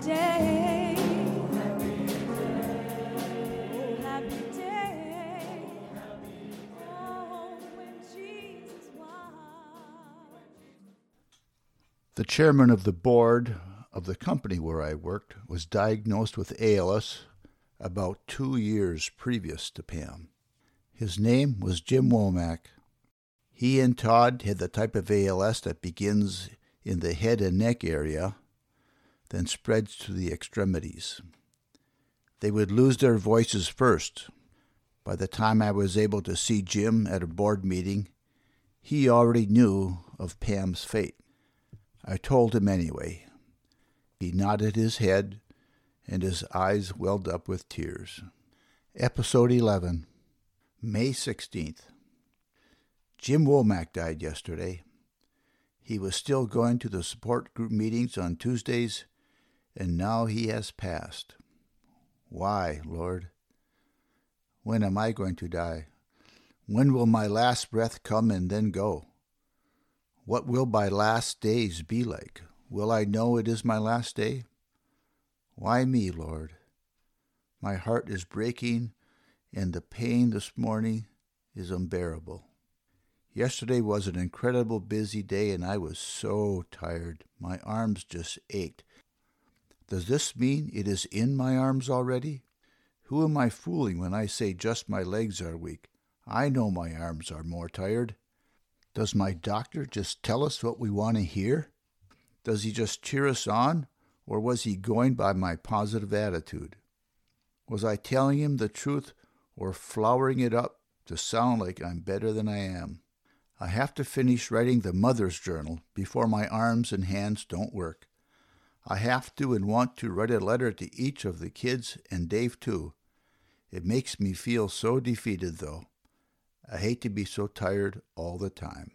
The chairman of the board of the company where I worked was diagnosed with ALS about two years previous to Pam. His name was Jim Womack. He and Todd had the type of ALS that begins in the head and neck area then spreads to the extremities. They would lose their voices first. By the time I was able to see Jim at a board meeting, he already knew of Pam's fate. I told him anyway. He nodded his head, and his eyes welled up with tears. Episode 11, May 16th. Jim Womack died yesterday. He was still going to the support group meetings on Tuesdays, and now he has passed. Why, Lord? When am I going to die? When will my last breath come and then go? What will my last days be like? Will I know it is my last day? Why me, Lord? My heart is breaking, and the pain this morning is unbearable. Yesterday was an incredible busy day, and I was so tired. My arms just ached. Does this mean it is in my arms already? Who am I fooling when I say just my legs are weak? I know my arms are more tired. Does my doctor just tell us what we want to hear? Does he just cheer us on, or was he going by my positive attitude? Was I telling him the truth or flowering it up to sound like I'm better than I am? I have to finish writing the mother's journal before my arms and hands don't work. I have to and want to write a letter to each of the kids and Dave too. It makes me feel so defeated, though. I hate to be so tired all the time.